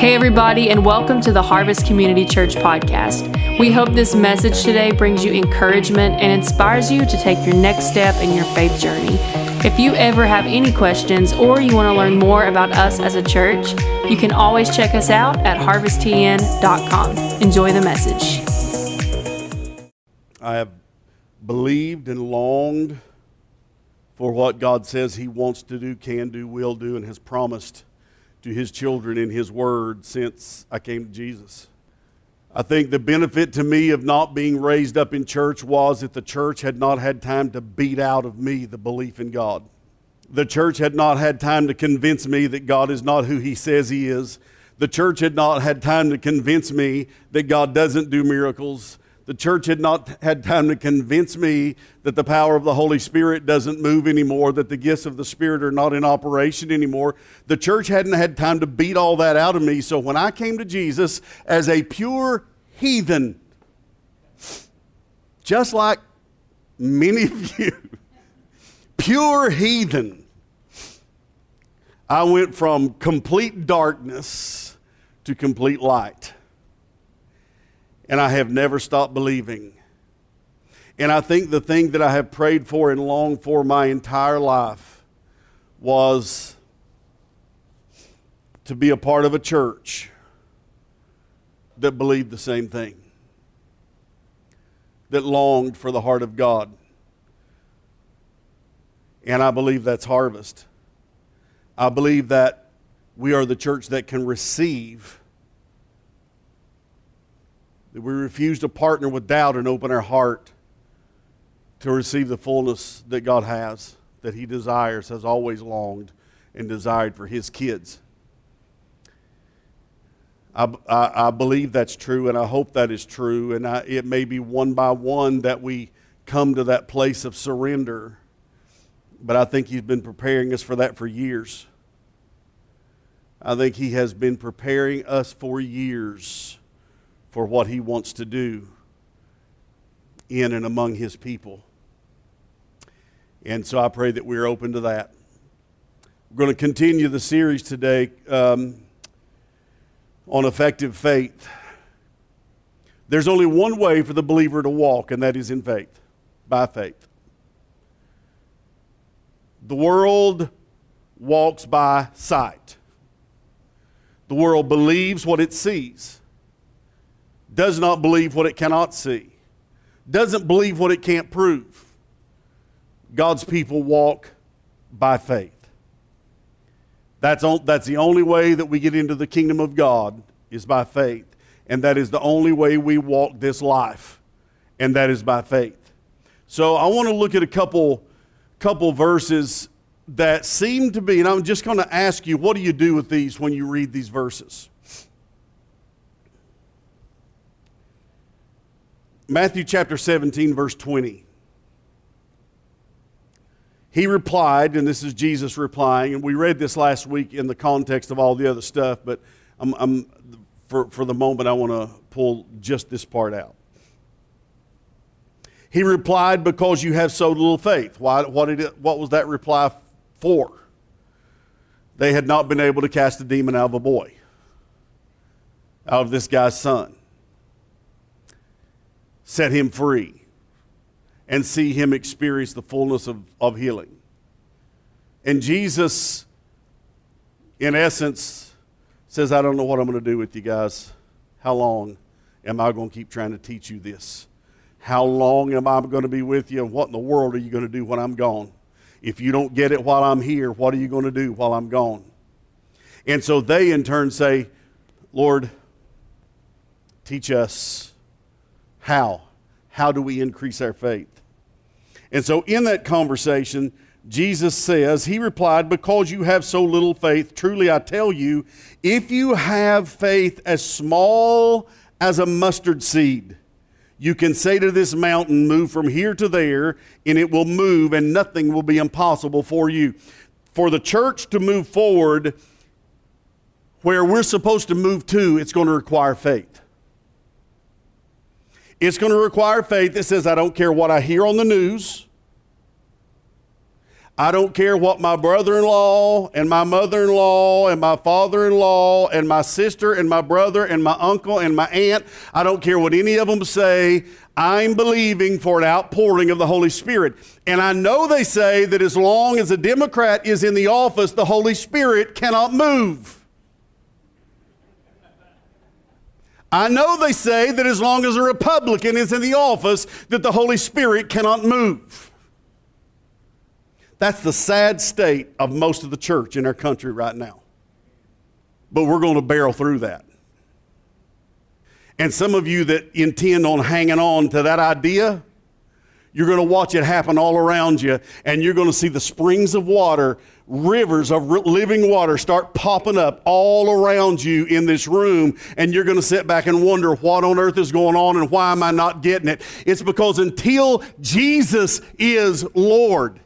Hey, everybody, and welcome to the Harvest Community Church podcast. We hope this message today brings you encouragement and inspires you to take your next step in your faith journey. If you ever have any questions or you want to learn more about us as a church, you can always check us out at harvesttn.com. Enjoy the message. I have believed and longed for what God says He wants to do, can do, will do, and has promised to His children in His Word since I came to Jesus. I think the benefit to me of not being raised up in church was that the church had not had time to beat out of me the belief in God. The church had not had time to convince me that God is not who He says He is. The church had not had time to convince me that God doesn't do miracles. The church had not had time to convince me that the power of the Holy Spirit doesn't move anymore, that the gifts of the Spirit are not in operation anymore. The church hadn't had time to beat all that out of me. So when I came to Jesus as a pure heathen, just like many of you, pure heathen, I went from complete darkness to complete light and I have never stopped believing. And I think the thing that I have prayed for and longed for my entire life was to be a part of a church that believed the same thing, that longed for the heart of God. And I believe that's harvest. I believe that we are the church that can receive that we refuse to partner with doubt and open our heart to receive the fullness that God has, that He desires, has always longed and desired for His kids. I, I, I believe that's true, and I hope that is true. And I, it may be one by one that we come to that place of surrender. But I think He's been preparing us for that for years. I think He has been preparing us for years for what he wants to do in and among his people. And so I pray that we're open to that. We're going to continue the series today um, on effective faith. There's only one way for the believer to walk, and that is in faith, by faith. The world walks by sight. The world believes what it sees does not believe what it cannot see, doesn't believe what it can't prove. God's people walk by faith. That's, that's the only way that we get into the kingdom of God is by faith. And that is the only way we walk this life, and that is by faith. So I want to look at a couple, couple verses that seem to be, and I'm just going to ask you, what do you do with these when you read these verses? Matthew chapter 17, verse 20. He replied, and this is Jesus replying, and we read this last week in the context of all the other stuff, but I'm, I'm, for, for the moment, I want to pull just this part out. He replied, Because you have so little faith. Why, what, did it, what was that reply for? They had not been able to cast a demon out of a boy, out of this guy's son set him free and see him experience the fullness of, of healing. And Jesus, in essence, says, I don't know what I'm going to do with you guys. How long am I going to keep trying to teach you this? How long am I going to be with you? And what in the world are you going to do when I'm gone? If you don't get it while I'm here, what are you going to do while I'm gone? And so they in turn say, Lord, teach us how? How do we increase our faith? And so, in that conversation, Jesus says, He replied, Because you have so little faith, truly I tell you, if you have faith as small as a mustard seed, you can say to this mountain, Move from here to there, and it will move, and nothing will be impossible for you. For the church to move forward where we're supposed to move to, it's going to require faith. It's going to require faith that says, I don't care what I hear on the news. I don't care what my brother in law and my mother in law and my father in law and my sister and my brother and my uncle and my aunt, I don't care what any of them say. I'm believing for an outpouring of the Holy Spirit. And I know they say that as long as a Democrat is in the office, the Holy Spirit cannot move. I know they say that as long as a Republican is in the office, that the Holy Spirit cannot move. That's the sad state of most of the church in our country right now. But we're going to barrel through that. And some of you that intend on hanging on to that idea, you're going to watch it happen all around you, and you're going to see the springs of water, rivers of living water start popping up all around you in this room, and you're going to sit back and wonder what on earth is going on and why am I not getting it? It's because until Jesus is Lord,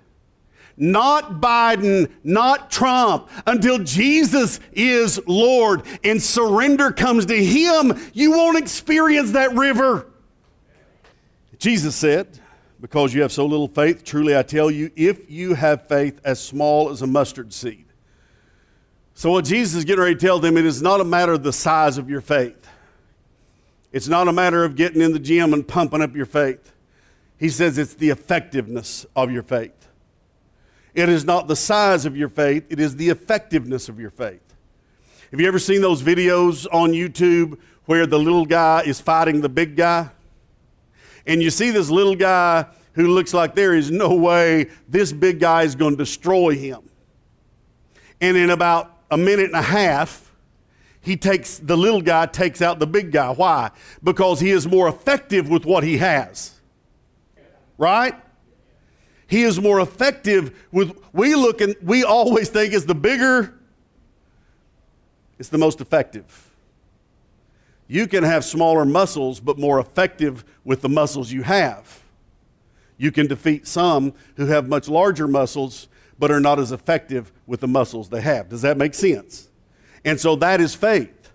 not Biden, not Trump, until Jesus is Lord and surrender comes to Him, you won't experience that river. Jesus said, Because you have so little faith, truly I tell you, if you have faith as small as a mustard seed. So, what Jesus is getting ready to tell them, it is not a matter of the size of your faith. It's not a matter of getting in the gym and pumping up your faith. He says it's the effectiveness of your faith. It is not the size of your faith, it is the effectiveness of your faith. Have you ever seen those videos on YouTube where the little guy is fighting the big guy? And you see this little guy who looks like there is no way this big guy is going to destroy him. And in about a minute and a half, he takes the little guy takes out the big guy. Why? Because he is more effective with what he has. Right? He is more effective with, we look and we always think is the bigger, it's the most effective. You can have smaller muscles, but more effective with the muscles you have. You can defeat some who have much larger muscles, but are not as effective with the muscles they have. Does that make sense? And so that is faith.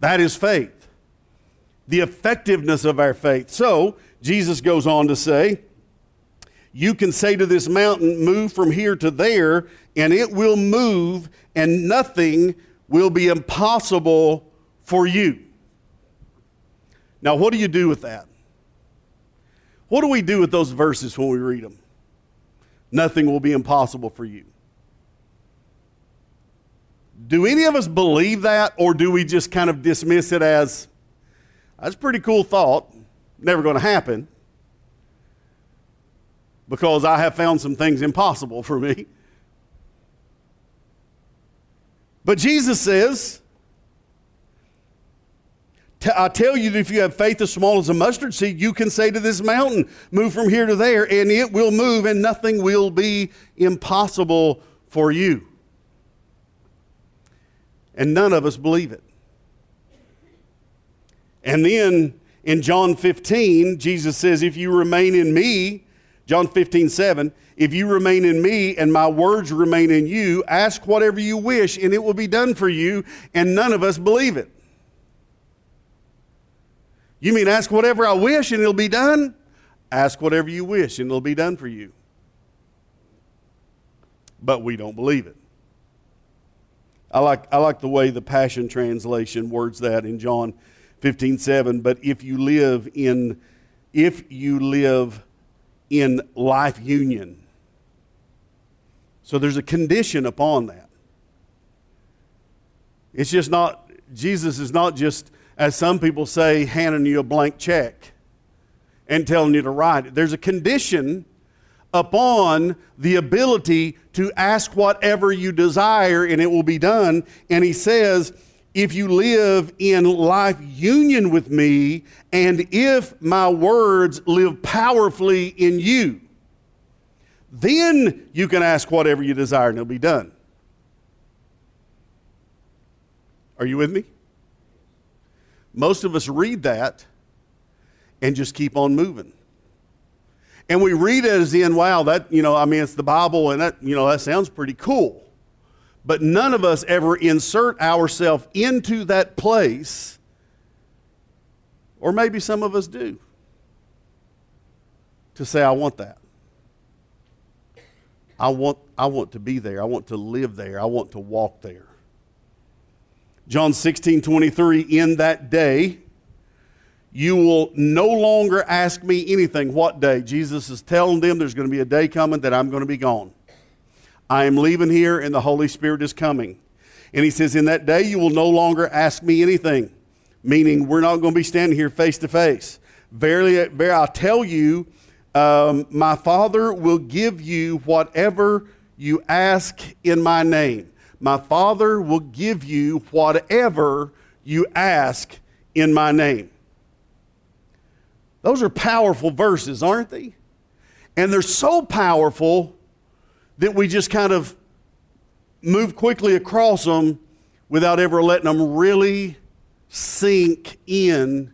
That is faith. The effectiveness of our faith. So, Jesus goes on to say, you can say to this mountain, Move from here to there, and it will move, and nothing will be impossible for you. Now, what do you do with that? What do we do with those verses when we read them? Nothing will be impossible for you. Do any of us believe that, or do we just kind of dismiss it as, that's a pretty cool thought, never going to happen? because I have found some things impossible for me. But Jesus says, I tell you that if you have faith as small as a mustard seed, you can say to this mountain, Move from here to there, and it will move, and nothing will be impossible for you. And none of us believe it. And then in John 15, Jesus says, If you remain in me, John 15, 7. If you remain in me and my words remain in you, ask whatever you wish and it will be done for you. And none of us believe it. You mean ask whatever I wish and it'll be done? Ask whatever you wish and it'll be done for you. But we don't believe it. I like, I like the way the Passion Translation words that in John 15, 7. But if you live in, if you live in life union. So there's a condition upon that. It's just not, Jesus is not just, as some people say, handing you a blank check and telling you to write it. There's a condition upon the ability to ask whatever you desire and it will be done. And he says, if you live in life union with me, and if my words live powerfully in you, then you can ask whatever you desire and it'll be done. Are you with me? Most of us read that and just keep on moving. And we read it as in, wow, that, you know, I mean, it's the Bible and that, you know, that sounds pretty cool. But none of us ever insert ourselves into that place, or maybe some of us do, to say, I want that. I want, I want to be there. I want to live there. I want to walk there. John 16, 23, in that day, you will no longer ask me anything. What day? Jesus is telling them there's going to be a day coming that I'm going to be gone. I am leaving here and the Holy Spirit is coming. And he says, In that day, you will no longer ask me anything, meaning we're not going to be standing here face to face. Verily, verily, I tell you, um, my Father will give you whatever you ask in my name. My Father will give you whatever you ask in my name. Those are powerful verses, aren't they? And they're so powerful that we just kind of move quickly across them without ever letting them really sink in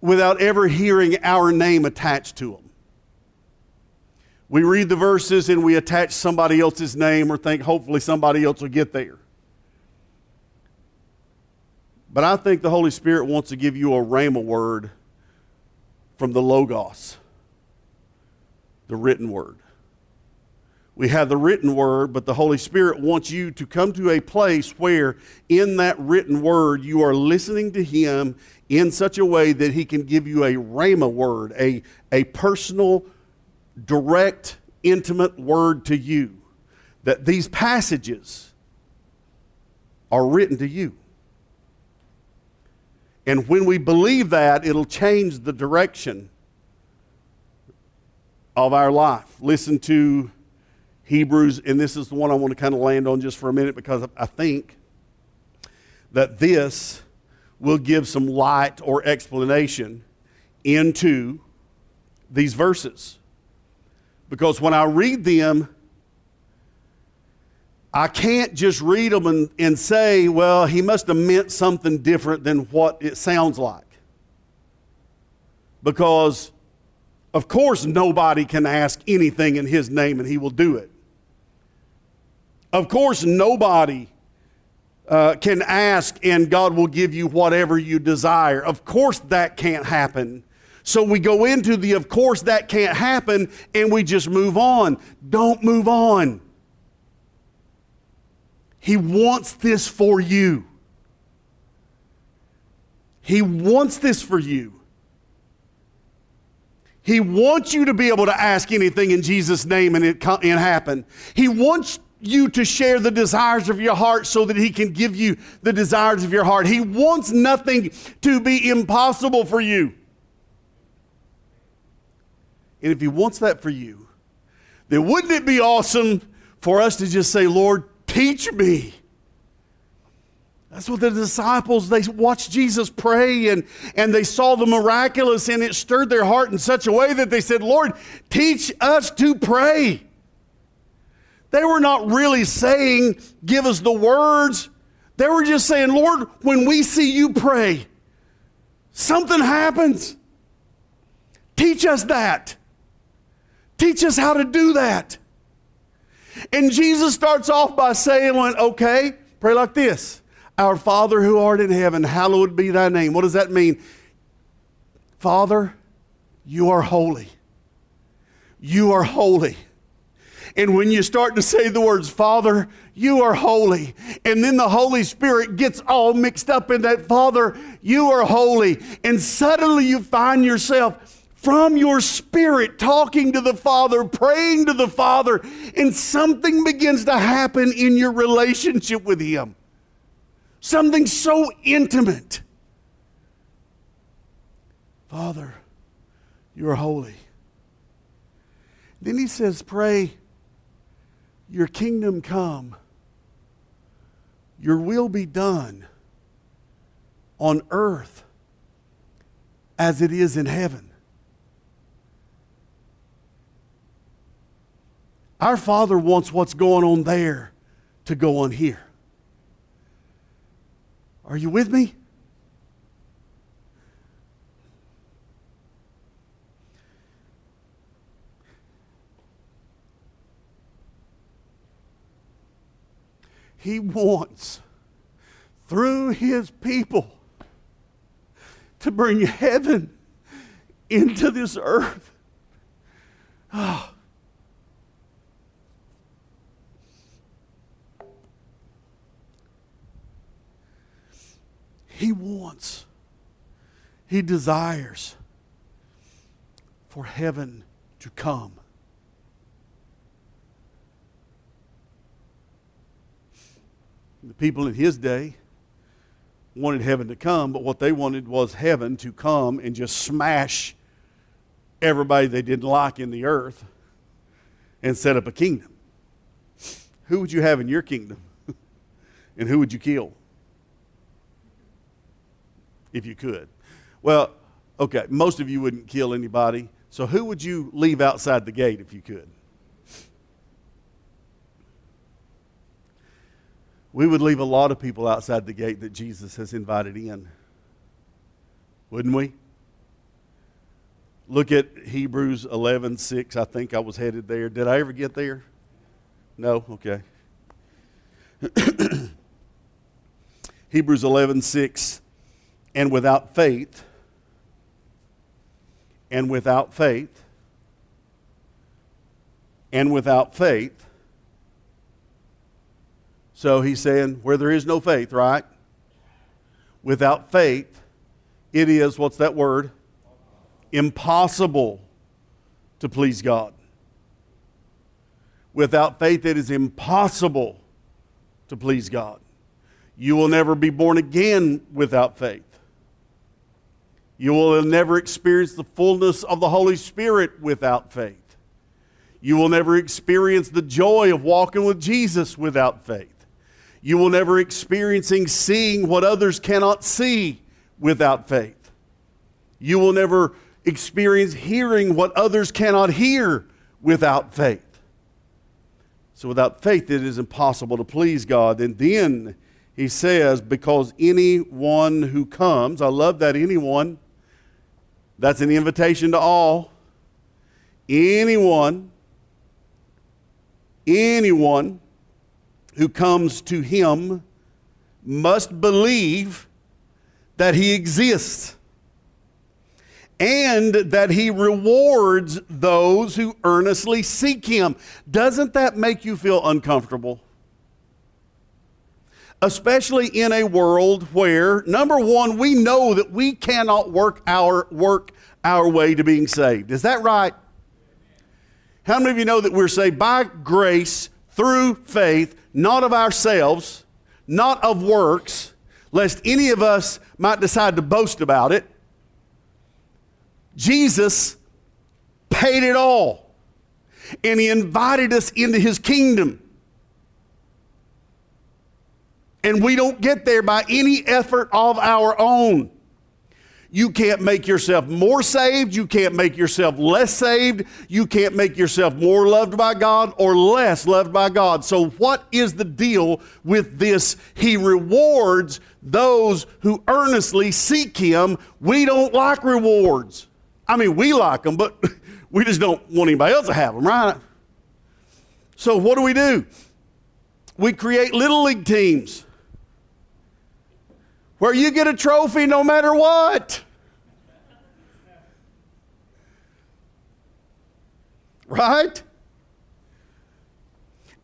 without ever hearing our name attached to them. We read the verses and we attach somebody else's name or think hopefully somebody else will get there. But I think the Holy Spirit wants to give you a rhema word from the Logos, the written word. We have the written word, but the Holy Spirit wants you to come to a place where, in that written word, you are listening to Him in such a way that He can give you a rhema word, a, a personal, direct, intimate word to you. That these passages are written to you. And when we believe that, it'll change the direction of our life. Listen to Hebrews, and this is the one I want to kind of land on just for a minute because I think that this will give some light or explanation into these verses. Because when I read them, I can't just read them and, and say, well, he must have meant something different than what it sounds like. Because, of course, nobody can ask anything in his name and he will do it. Of course, nobody uh, can ask and God will give you whatever you desire. Of course, that can't happen. So we go into the, of course, that can't happen, and we just move on. Don't move on. He wants this for you. He wants this for you. He wants you to be able to ask anything in Jesus' name and it, and happen. He wants you to share the desires of your heart so that He can give you the desires of your heart. He wants nothing to be impossible for you. And if He wants that for you, then wouldn't it be awesome for us to just say, Lord, teach me? That's what the disciples, they watched Jesus pray and, and they saw the miraculous and it stirred their heart in such a way that they said, Lord, teach us to pray. They were not really saying, Give us the words. They were just saying, Lord, when we see you pray, something happens. Teach us that. Teach us how to do that. And Jesus starts off by saying, Okay, pray like this Our Father who art in heaven, hallowed be thy name. What does that mean? Father, you are holy. You are holy. And when you start to say the words, Father, you are holy, and then the Holy Spirit gets all mixed up in that, Father, you are holy, and suddenly you find yourself from your spirit talking to the Father, praying to the Father, and something begins to happen in your relationship with Him. Something so intimate. Father, you are holy. Then he says, Pray your kingdom come, your will be done on earth as it is in heaven. Our Father wants what's going on there to go on here. Are you with me? He wants, through His people, to bring heaven into this earth. Oh. He wants, He desires for heaven to come. The people in his day wanted heaven to come, but what they wanted was heaven to come and just smash everybody they didn't like in the earth and set up a kingdom. Who would you have in your kingdom? and who would you kill? If you could. Well, okay, most of you wouldn't kill anybody. So who would you leave outside the gate if you could? We would leave a lot of people outside the gate that Jesus has invited in. Wouldn't we? Look at Hebrews 11 6. I think I was headed there. Did I ever get there? No? Okay. Hebrews 11 6. And without faith, and without faith, and without faith. So he's saying, where there is no faith, right? Without faith, it is, what's that word? impossible to please God. Without faith, it is impossible to please God. You will never be born again without faith. You will never experience the fullness of the Holy Spirit without faith. You will never experience the joy of walking with Jesus without faith. You will never experiencing seeing what others cannot see without faith. You will never experience hearing what others cannot hear without faith. So, without faith, it is impossible to please God. And then he says, because anyone who comes, I love that anyone, that's an invitation to all. Anyone, anyone who comes to him must believe that he exists and that he rewards those who earnestly seek him. Doesn't that make you feel uncomfortable? Especially in a world where, number one, we know that we cannot work our, work our way to being saved. Is that right? How many of you know that we're saved by grace through faith, not of ourselves, not of works, lest any of us might decide to boast about it? Jesus paid it all. And he invited us into his kingdom. And we don't get there by any effort of our own. You can't make yourself more saved. You can't make yourself less saved. You can't make yourself more loved by God or less loved by God. So, what is the deal with this? He rewards those who earnestly seek Him. We don't like rewards. I mean, we like them, but we just don't want anybody else to have them, right? So, what do we do? We create little league teams where you get a trophy no matter what. Right?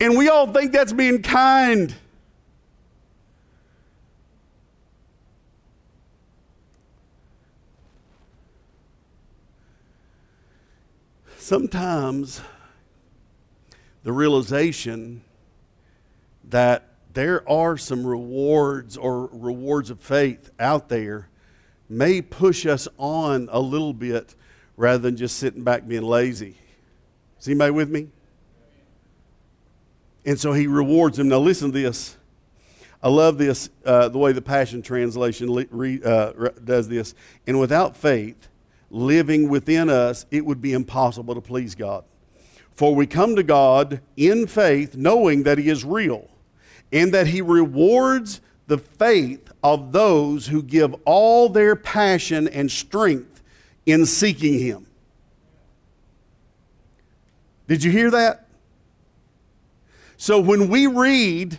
And we all think that's being kind. sometimes the realization that there are some rewards or rewards of faith out there may push us on a little bit rather than just sitting back being lazy. Is anybody with me? And so he rewards them. Now, listen to this. I love this, uh, the way the Passion Translation re, uh, does this. And without faith, living within us, it would be impossible to please God. For we come to God in faith, knowing that He is real and that He rewards the faith of those who give all their passion and strength in seeking Him. Did you hear that? So when we read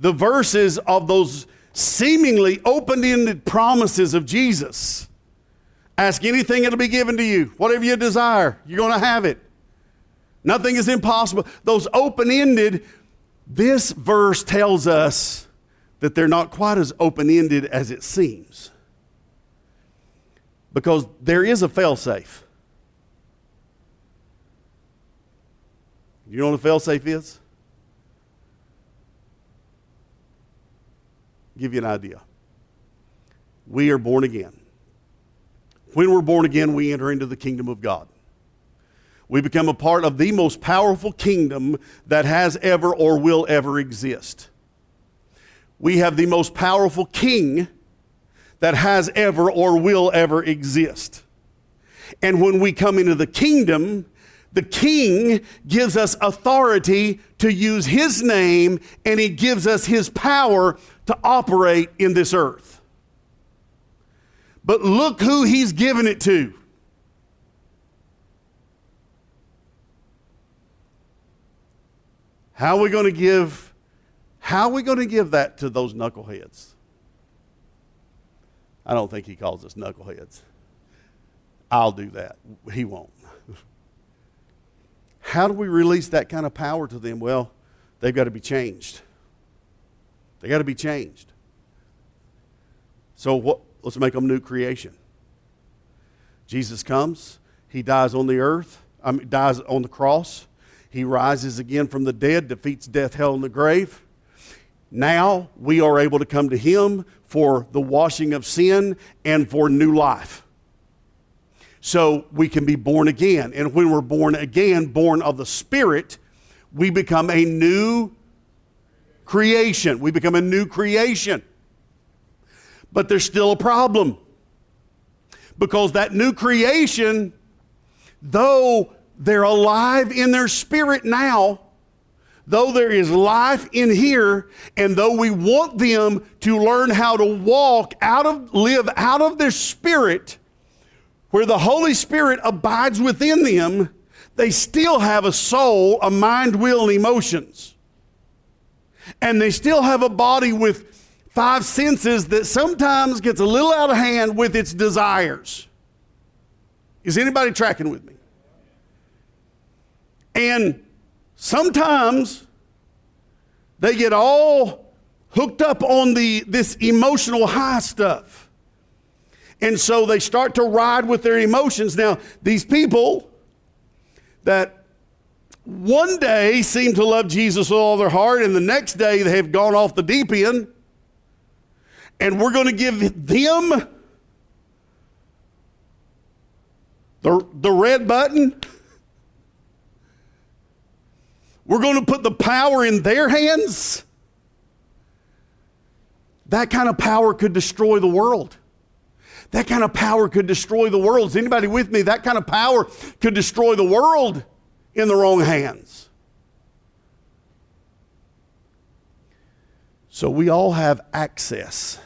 the verses of those seemingly open ended promises of Jesus, Ask anything, it'll be given to you. Whatever you desire, you're going to have it. Nothing is impossible. Those open ended, this verse tells us that they're not quite as open ended as it seems. Because there is a failsafe. You know what a failsafe is? Give you an idea. We are born again. When we're born again, we enter into the kingdom of God. We become a part of the most powerful kingdom that has ever or will ever exist. We have the most powerful king that has ever or will ever exist. And when we come into the kingdom, the king gives us authority to use his name and he gives us his power to operate in this earth. But look who he's given it to. How are we going to give how are we going to give that to those knuckleheads? I don't think he calls us knuckleheads. I'll do that. He won't. How do we release that kind of power to them? Well, they've got to be changed. They got to be changed. So what, let's make them new creation. Jesus comes, he dies on the earth, I mean, dies on the cross. He rises again from the dead, defeats death, hell, and the grave. Now we are able to come to him for the washing of sin and for new life. So we can be born again. And when we're born again, born of the Spirit, we become a new creation. We become a new creation. But there's still a problem. Because that new creation, though they're alive in their spirit now, though there is life in here, and though we want them to learn how to walk out of, live out of their spirit, where the Holy Spirit abides within them, they still have a soul, a mind, will, and emotions. And they still have a body with five senses that sometimes gets a little out of hand with its desires. Is anybody tracking with me? And sometimes they get all hooked up on the, this emotional high stuff. And so they start to ride with their emotions. Now, these people that one day seem to love Jesus with all their heart, and the next day they have gone off the deep end, and we're going to give them the, the red button. We're going to put the power in their hands. That kind of power could destroy the world. That kind of power could destroy the world. Is anybody with me? That kind of power could destroy the world in the wrong hands. So we all have access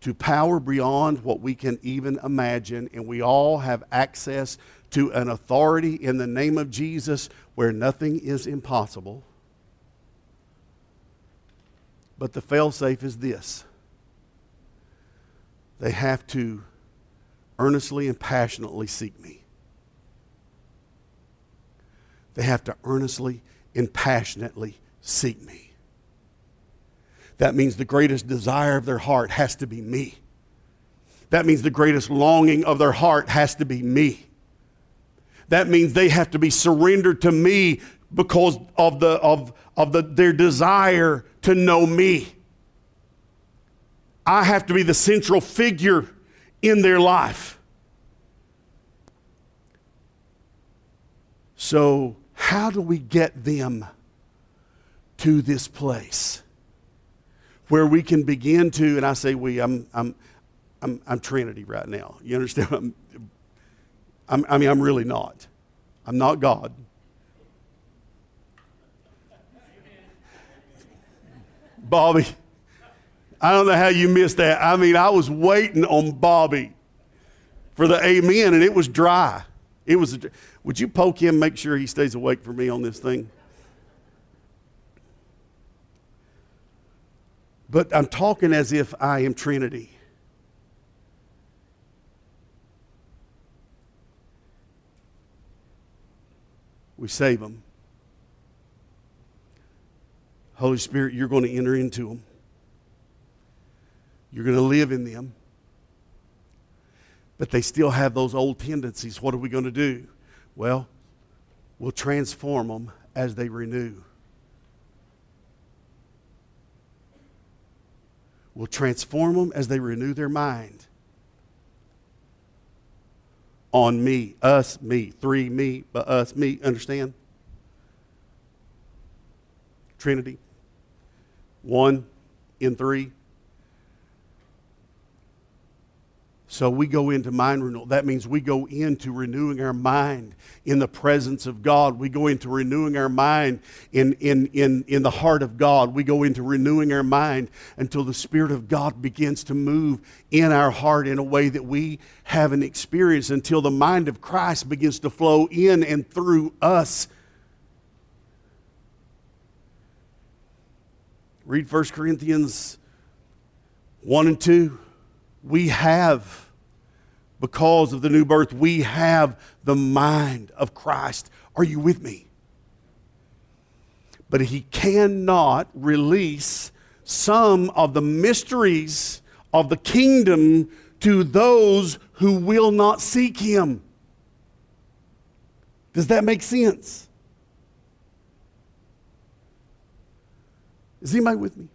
to power beyond what we can even imagine, and we all have access to an authority in the name of Jesus where nothing is impossible. But the failsafe is this they have to earnestly and passionately seek me. They have to earnestly and passionately seek me. That means the greatest desire of their heart has to be me. That means the greatest longing of their heart has to be me. That means they have to be surrendered to me because of, the, of, of the, their desire to know me. I have to be the central figure in their life. So, how do we get them to this place where we can begin to, and I say we, I'm, I'm, I'm, I'm Trinity right now. You understand? I'm, I mean, I'm really not. I'm not God. Bobby. I don't know how you missed that. I mean, I was waiting on Bobby for the amen, and it was dry. It was. A, Would you poke him, make sure he stays awake for me on this thing? But I'm talking as if I am Trinity. We save them. Holy Spirit, you're going to enter into them. You're going to live in them. But they still have those old tendencies. What are we going to do? Well, we'll transform them as they renew. We'll transform them as they renew their mind on me, us, me, three, me, but us, me. Understand? Trinity. One in three. So we go into mind renewal. That means we go into renewing our mind in the presence of God. We go into renewing our mind in, in, in, in the heart of God. We go into renewing our mind until the Spirit of God begins to move in our heart in a way that we haven't experienced, until the mind of Christ begins to flow in and through us. Read 1 Corinthians 1 and 2 we have, because of the new birth, we have the mind of Christ. Are you with me? But he cannot release some of the mysteries of the kingdom to those who will not seek him. Does that make sense? Is anybody with me?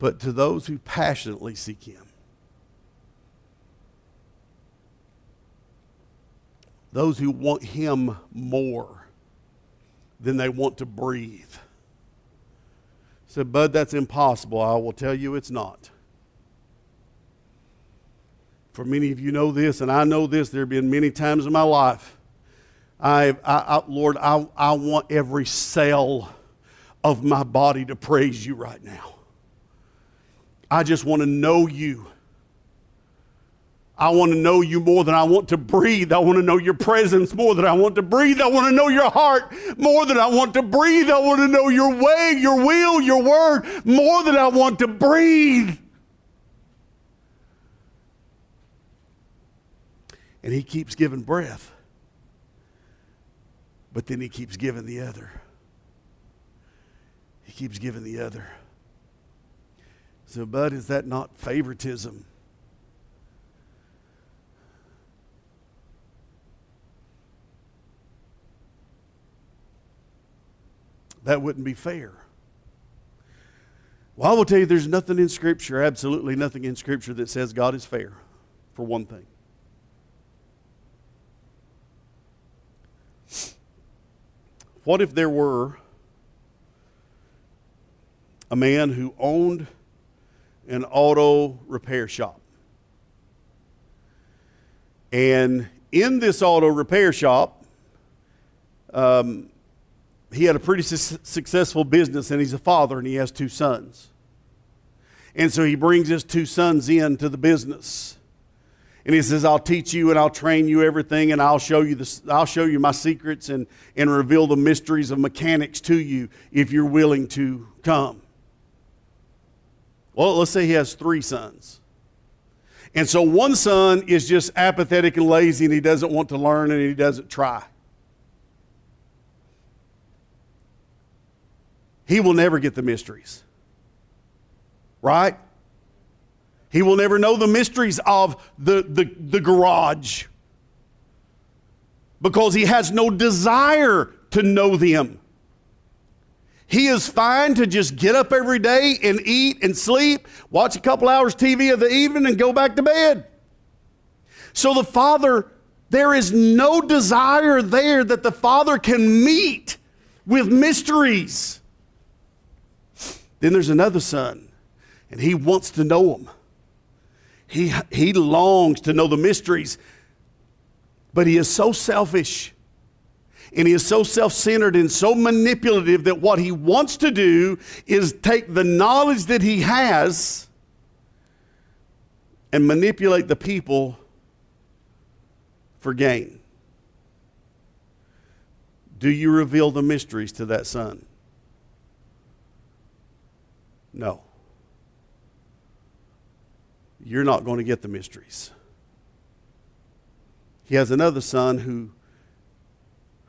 But to those who passionately seek Him. Those who want Him more than they want to breathe. Said, Bud, that's impossible. I will tell you it's not. For many of you know this, and I know this. There have been many times in my life. I, I, I Lord, I, I want every cell of my body to praise you right now. I just want to know you. I want to know you more than I want to breathe. I want to know your presence more than I want to breathe. I want to know your heart more than I want to breathe. I want to know your way, your will, your word more than I want to breathe. And he keeps giving breath, but then he keeps giving the other. He keeps giving the other. So, Bud, is that not favoritism? That wouldn't be fair. Well, I will tell you there's nothing in Scripture, absolutely nothing in Scripture that says God is fair, for one thing. What if there were a man who owned an auto repair shop. And in this auto repair shop, um, he had a pretty su- successful business, and he's a father, and he has two sons. And so he brings his two sons into the business. And he says, I'll teach you and I'll train you everything and I'll show you, the, I'll show you my secrets and, and reveal the mysteries of mechanics to you if you're willing to come. Well, let's say he has three sons. And so one son is just apathetic and lazy and he doesn't want to learn and he doesn't try. He will never get the mysteries. Right? He will never know the mysteries of the, the, the garage because he has no desire to know them. He is fine to just get up every day and eat and sleep, watch a couple hours TV of the evening, and go back to bed. So the Father, there is no desire there that the Father can meet with mysteries. Then there's another son, and he wants to know them. He, he longs to know the mysteries, but he is so selfish and he is so self centered and so manipulative that what he wants to do is take the knowledge that he has and manipulate the people for gain. Do you reveal the mysteries to that son? No. You're not going to get the mysteries. He has another son who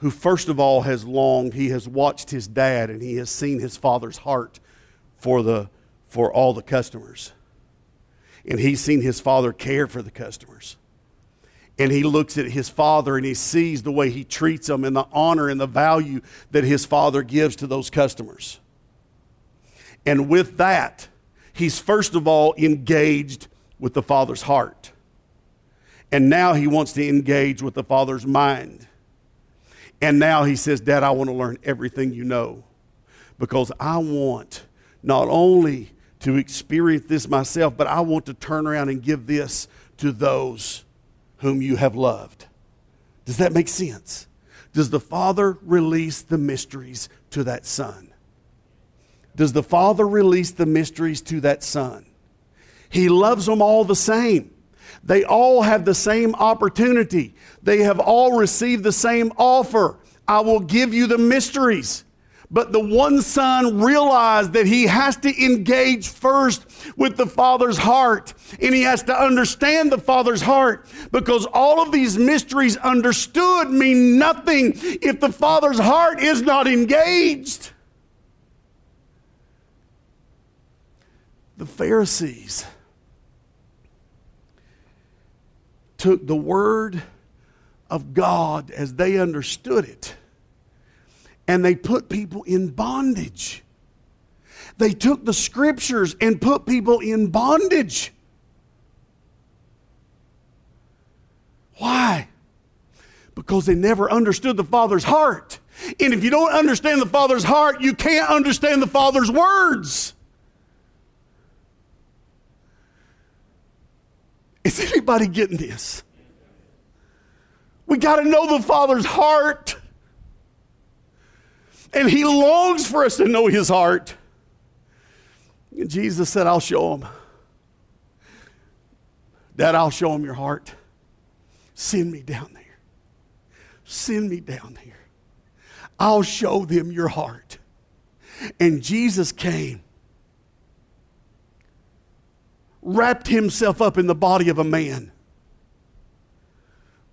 who, first of all, has longed, he has watched his dad and he has seen his father's heart for, the, for all the customers. And he's seen his father care for the customers. And he looks at his father and he sees the way he treats them and the honor and the value that his father gives to those customers. And with that, he's first of all engaged with the father's heart. And now he wants to engage with the father's mind. And now he says, Dad, I want to learn everything you know because I want not only to experience this myself, but I want to turn around and give this to those whom you have loved. Does that make sense? Does the Father release the mysteries to that Son? Does the Father release the mysteries to that Son? He loves them all the same. They all have the same opportunity. They have all received the same offer. I will give you the mysteries. But the one son realized that he has to engage first with the father's heart. And he has to understand the father's heart because all of these mysteries understood mean nothing if the father's heart is not engaged. The Pharisees took the word of God as they understood it and they put people in bondage. They took the scriptures and put people in bondage. Why? Because they never understood the Father's heart. And if you don't understand the Father's heart, you can't understand the Father's words. Is anybody getting this? We got to know the Father's heart. And He longs for us to know His heart. And Jesus said, I'll show him. Dad, I'll show him your heart. Send me down there. Send me down there. I'll show them your heart. And Jesus came wrapped himself up in the body of a man,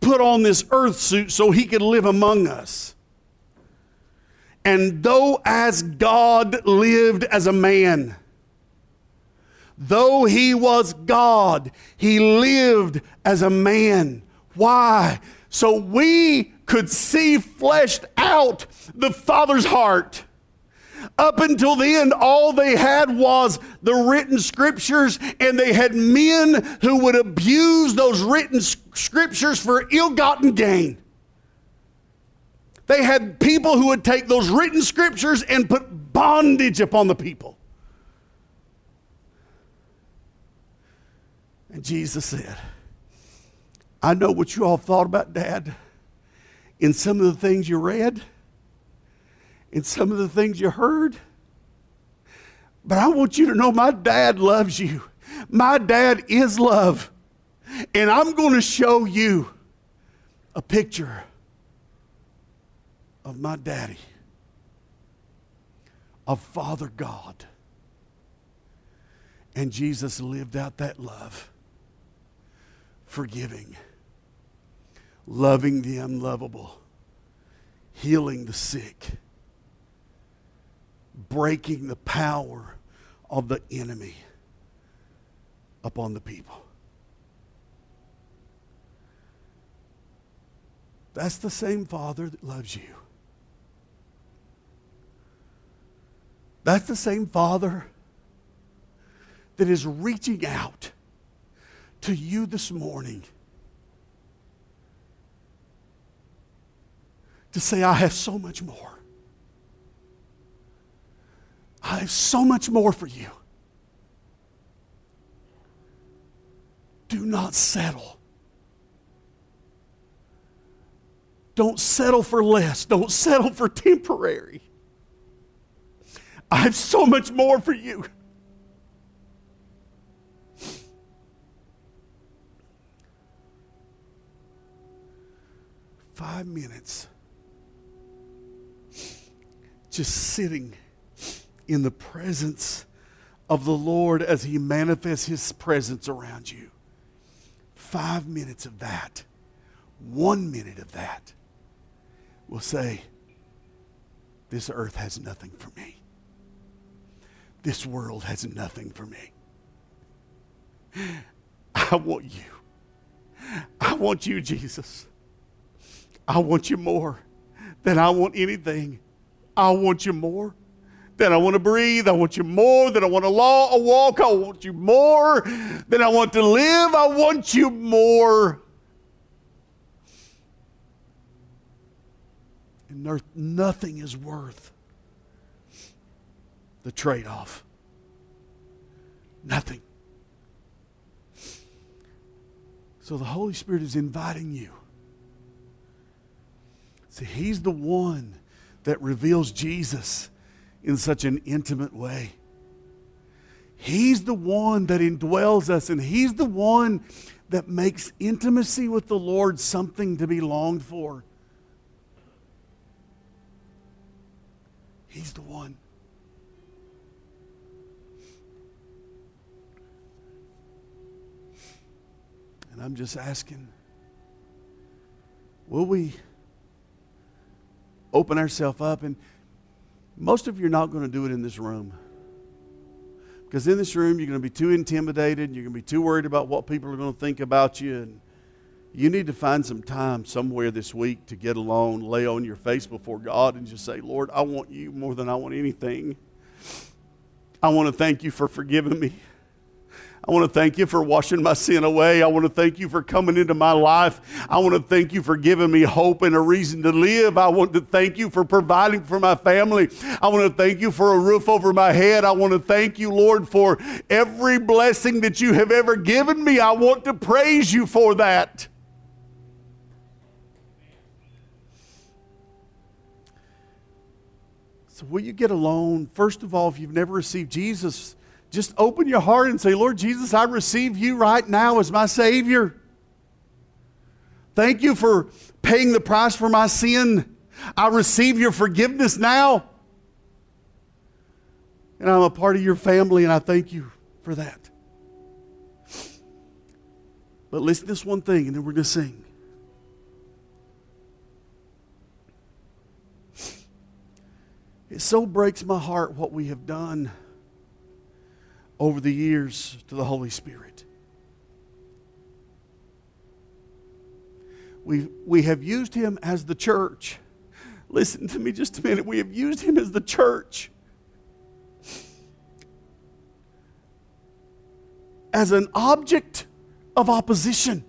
put on this earth suit so he could live among us. And though as God lived as a man, though he was God, he lived as a man. Why? So we could see fleshed out the Father's heart. Up until then, all they had was the written scriptures, and they had men who would abuse those written scriptures for ill gotten gain. They had people who would take those written scriptures and put bondage upon the people. And Jesus said, I know what you all thought about dad in some of the things you read in some of the things you heard. But I want you to know my dad loves you. My dad is love. And I'm going to show you a picture of my daddy, of Father God. And Jesus lived out that love, forgiving, loving the unlovable, healing the sick breaking the power of the enemy upon the people. That's the same Father that loves you. That's the same Father that is reaching out to you this morning to say, I have so much more. I have so much more for you. Do not settle. Don't settle for less. Don't settle for temporary. I have so much more for you. Five minutes just sitting in the presence of the Lord as He manifests His presence around you. Five minutes of that, one minute of that, will say, This earth has nothing for me. This world has nothing for me. I want you. I want you, Jesus. I want you more than I want anything. I want you more than I want to breathe. I want you more than I want to law, walk. I want you more than I want to live. I want you more. And nothing is worth the trade off. Nothing. So the Holy Spirit is inviting you. See, He's the one that reveals Jesus in such an intimate way. He's the one that indwells us, and He's the one that makes intimacy with the Lord something to be longed for. He's the one. And I'm just asking will we open ourselves up? And most of you are not going to do it in this room. Because in this room, you're going to be too intimidated. You're going to be too worried about what people are going to think about you. And you need to find some time somewhere this week to get alone, lay on your face before God, and just say, Lord, I want you more than I want anything. I want to thank you for forgiving me. I want to thank you for washing my sin away. I want to thank you for coming into my life. I want to thank you for giving me hope and a reason to live. I want to thank you for providing for my family. I want to thank you for a roof over my head. I want to thank you, Lord, for every blessing that you have ever given me. I want to praise you for that. So, will you get alone? First of all, if you've never received Jesus, just open your heart and say, Lord Jesus, I receive you right now as my Savior. Thank you for paying the price for my sin. I receive your forgiveness now. And I'm a part of your family, and I thank you for that. But listen to this one thing, and then we're going to sing. It so breaks my heart what we have done over the years to the Holy Spirit. We, we have used him as the church. Listen to me just a minute. We have used him as the church. As an object of opposition.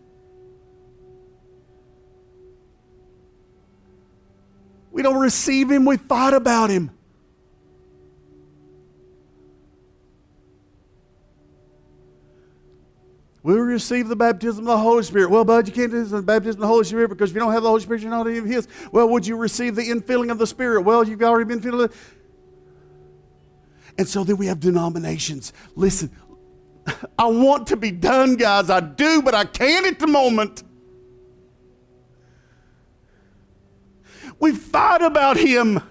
We don't receive him, we fight about him. We receive the baptism of the Holy Spirit. Well, bud, you can't do the baptism of the Holy Spirit because if you don't have the Holy Spirit, you're not even His. Well, would you receive the infilling of the Spirit? Well, you've already been filled. And so then we have denominations. Listen, I want to be done, guys. I do, but I can't at the moment. We fight about him.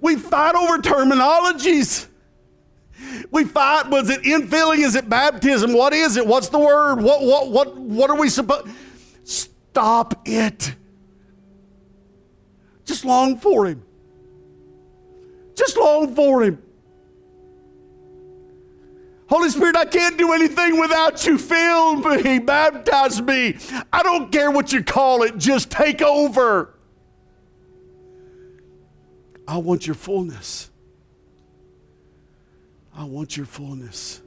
We fight over terminologies. We fight. Was it infilling? Is it baptism? What is it? What's the word? What what what what are we supposed? Stop it. Just long for him. Just long for him. Holy Spirit, I can't do anything without you. Fill me, baptize me. I don't care what you call it, just take over. I want your fullness. I want your fullness.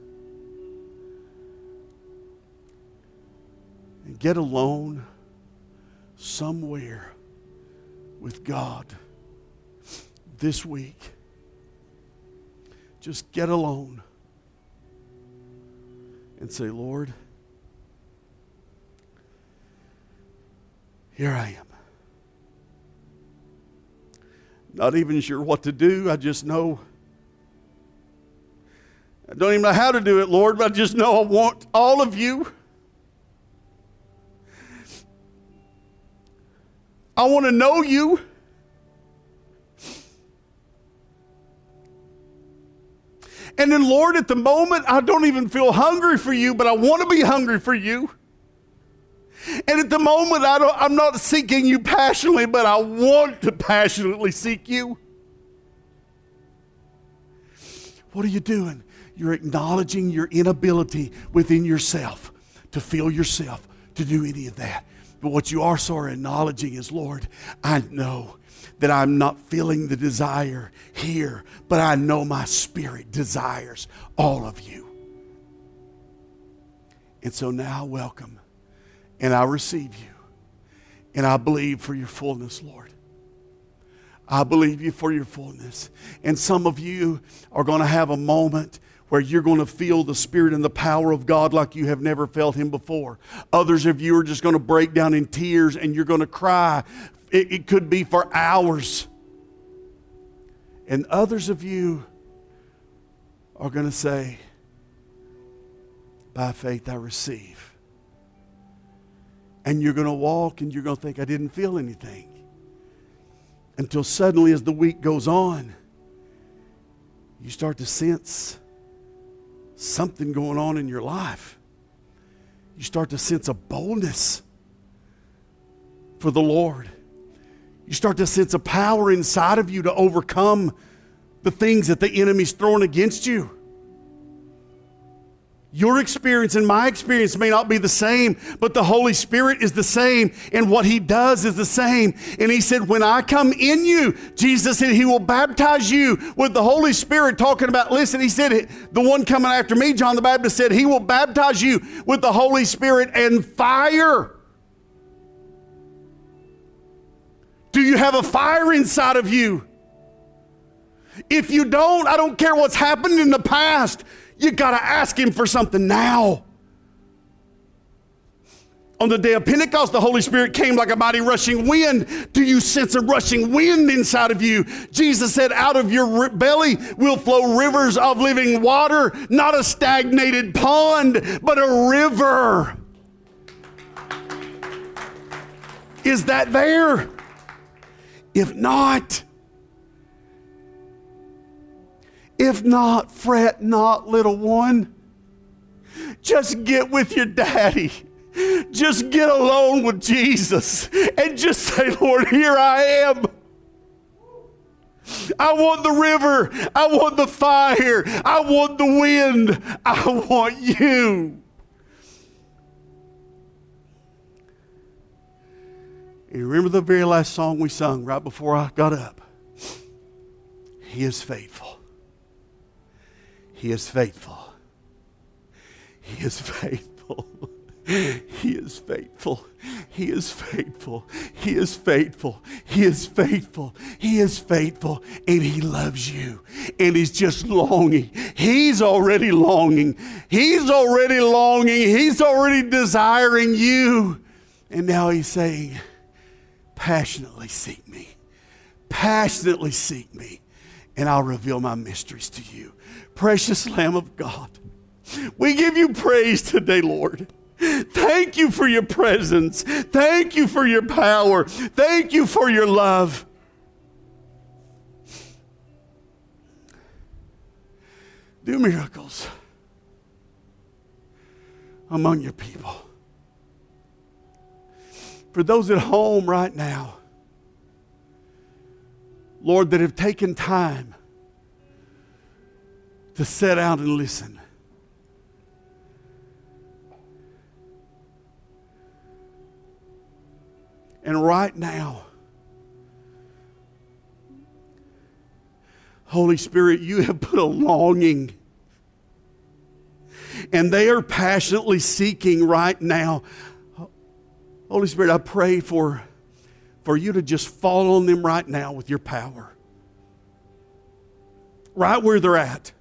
And get alone somewhere with God this week. Just get alone and say, Lord, here I am. Not even sure what to do. I just know. I don't even know how to do it, Lord, but I just know I want all of you. I want to know you. And then, Lord, at the moment, I don't even feel hungry for you, but I want to be hungry for you. And at the moment, I don't, I'm not seeking you passionately, but I want to passionately seek you. What are you doing? You're acknowledging your inability within yourself to feel yourself to do any of that. But what you are acknowledging is, Lord, I know that I'm not feeling the desire here, but I know my spirit desires all of you. And so now, welcome, and I receive you, and I believe for your fullness, Lord. I believe you for your fullness. And some of you are going to have a moment where you're going to feel the Spirit and the power of God like you have never felt Him before. Others of you are just going to break down in tears and you're going to cry. It, it could be for hours. And others of you are going to say, By faith I receive. And you're going to walk and you're going to think, I didn't feel anything. Until suddenly, as the week goes on, you start to sense something going on in your life. You start to sense a boldness for the Lord. You start to sense a power inside of you to overcome the things that the enemy's throwing against you. Your experience and my experience may not be the same, but the Holy Spirit is the same, and what He does is the same. And He said, When I come in you, Jesus said, He will baptize you with the Holy Spirit. Talking about, listen, He said, The one coming after me, John the Baptist said, He will baptize you with the Holy Spirit and fire. Do you have a fire inside of you? If you don't, I don't care what's happened in the past. You got to ask Him for something now. On the day of Pentecost, the Holy Spirit came like a mighty rushing wind. Do you sense a rushing wind inside of you? Jesus said, Out of your belly will flow rivers of living water, not a stagnated pond, but a river. Is that there? If not, If not, fret not, little one. Just get with your daddy. Just get alone with Jesus and just say, Lord, here I am. I want the river. I want the fire. I want the wind. I want you. You remember the very last song we sung right before I got up? He is faithful. He is faithful. He is faithful. He is faithful. He is faithful. He is faithful. He is faithful. He is faithful. And He loves you. And He's just longing. He's already longing. He's already longing. He's already desiring you. And now He's saying, passionately seek me. Passionately seek me. And I'll reveal my mysteries to you precious Lamb of God. We give you praise today, Lord. Thank you for your presence. Thank you for your power. Thank you for your love. Do miracles among your people. For those at home right now, Lord, that have taken time to sit out and listen. And right now, Holy Spirit, you have put a longing. And they are passionately seeking right now. Holy Spirit, I pray for, for you to just fall on them right now with your power. Right where they're at.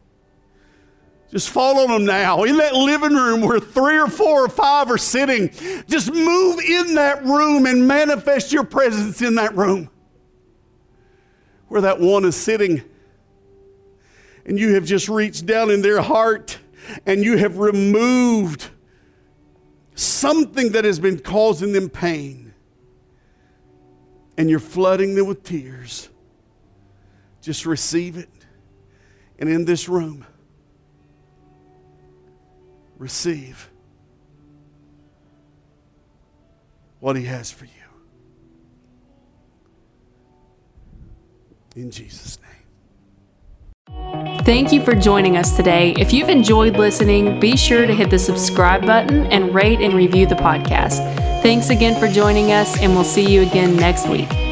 Just fall on them now. In that living room where three or four or five are sitting, just move in that room and manifest your presence in that room. Where that one is sitting, and you have just reached down in their heart and you have removed something that has been causing them pain, and you're flooding them with tears. Just receive it. And in this room, receive. what He has for you. In Jesus' name. Thank you for joining us today. If you've enjoyed listening, be sure to hit the subscribe button and rate and review the podcast. Thanks again for joining us, and we'll see you again next week.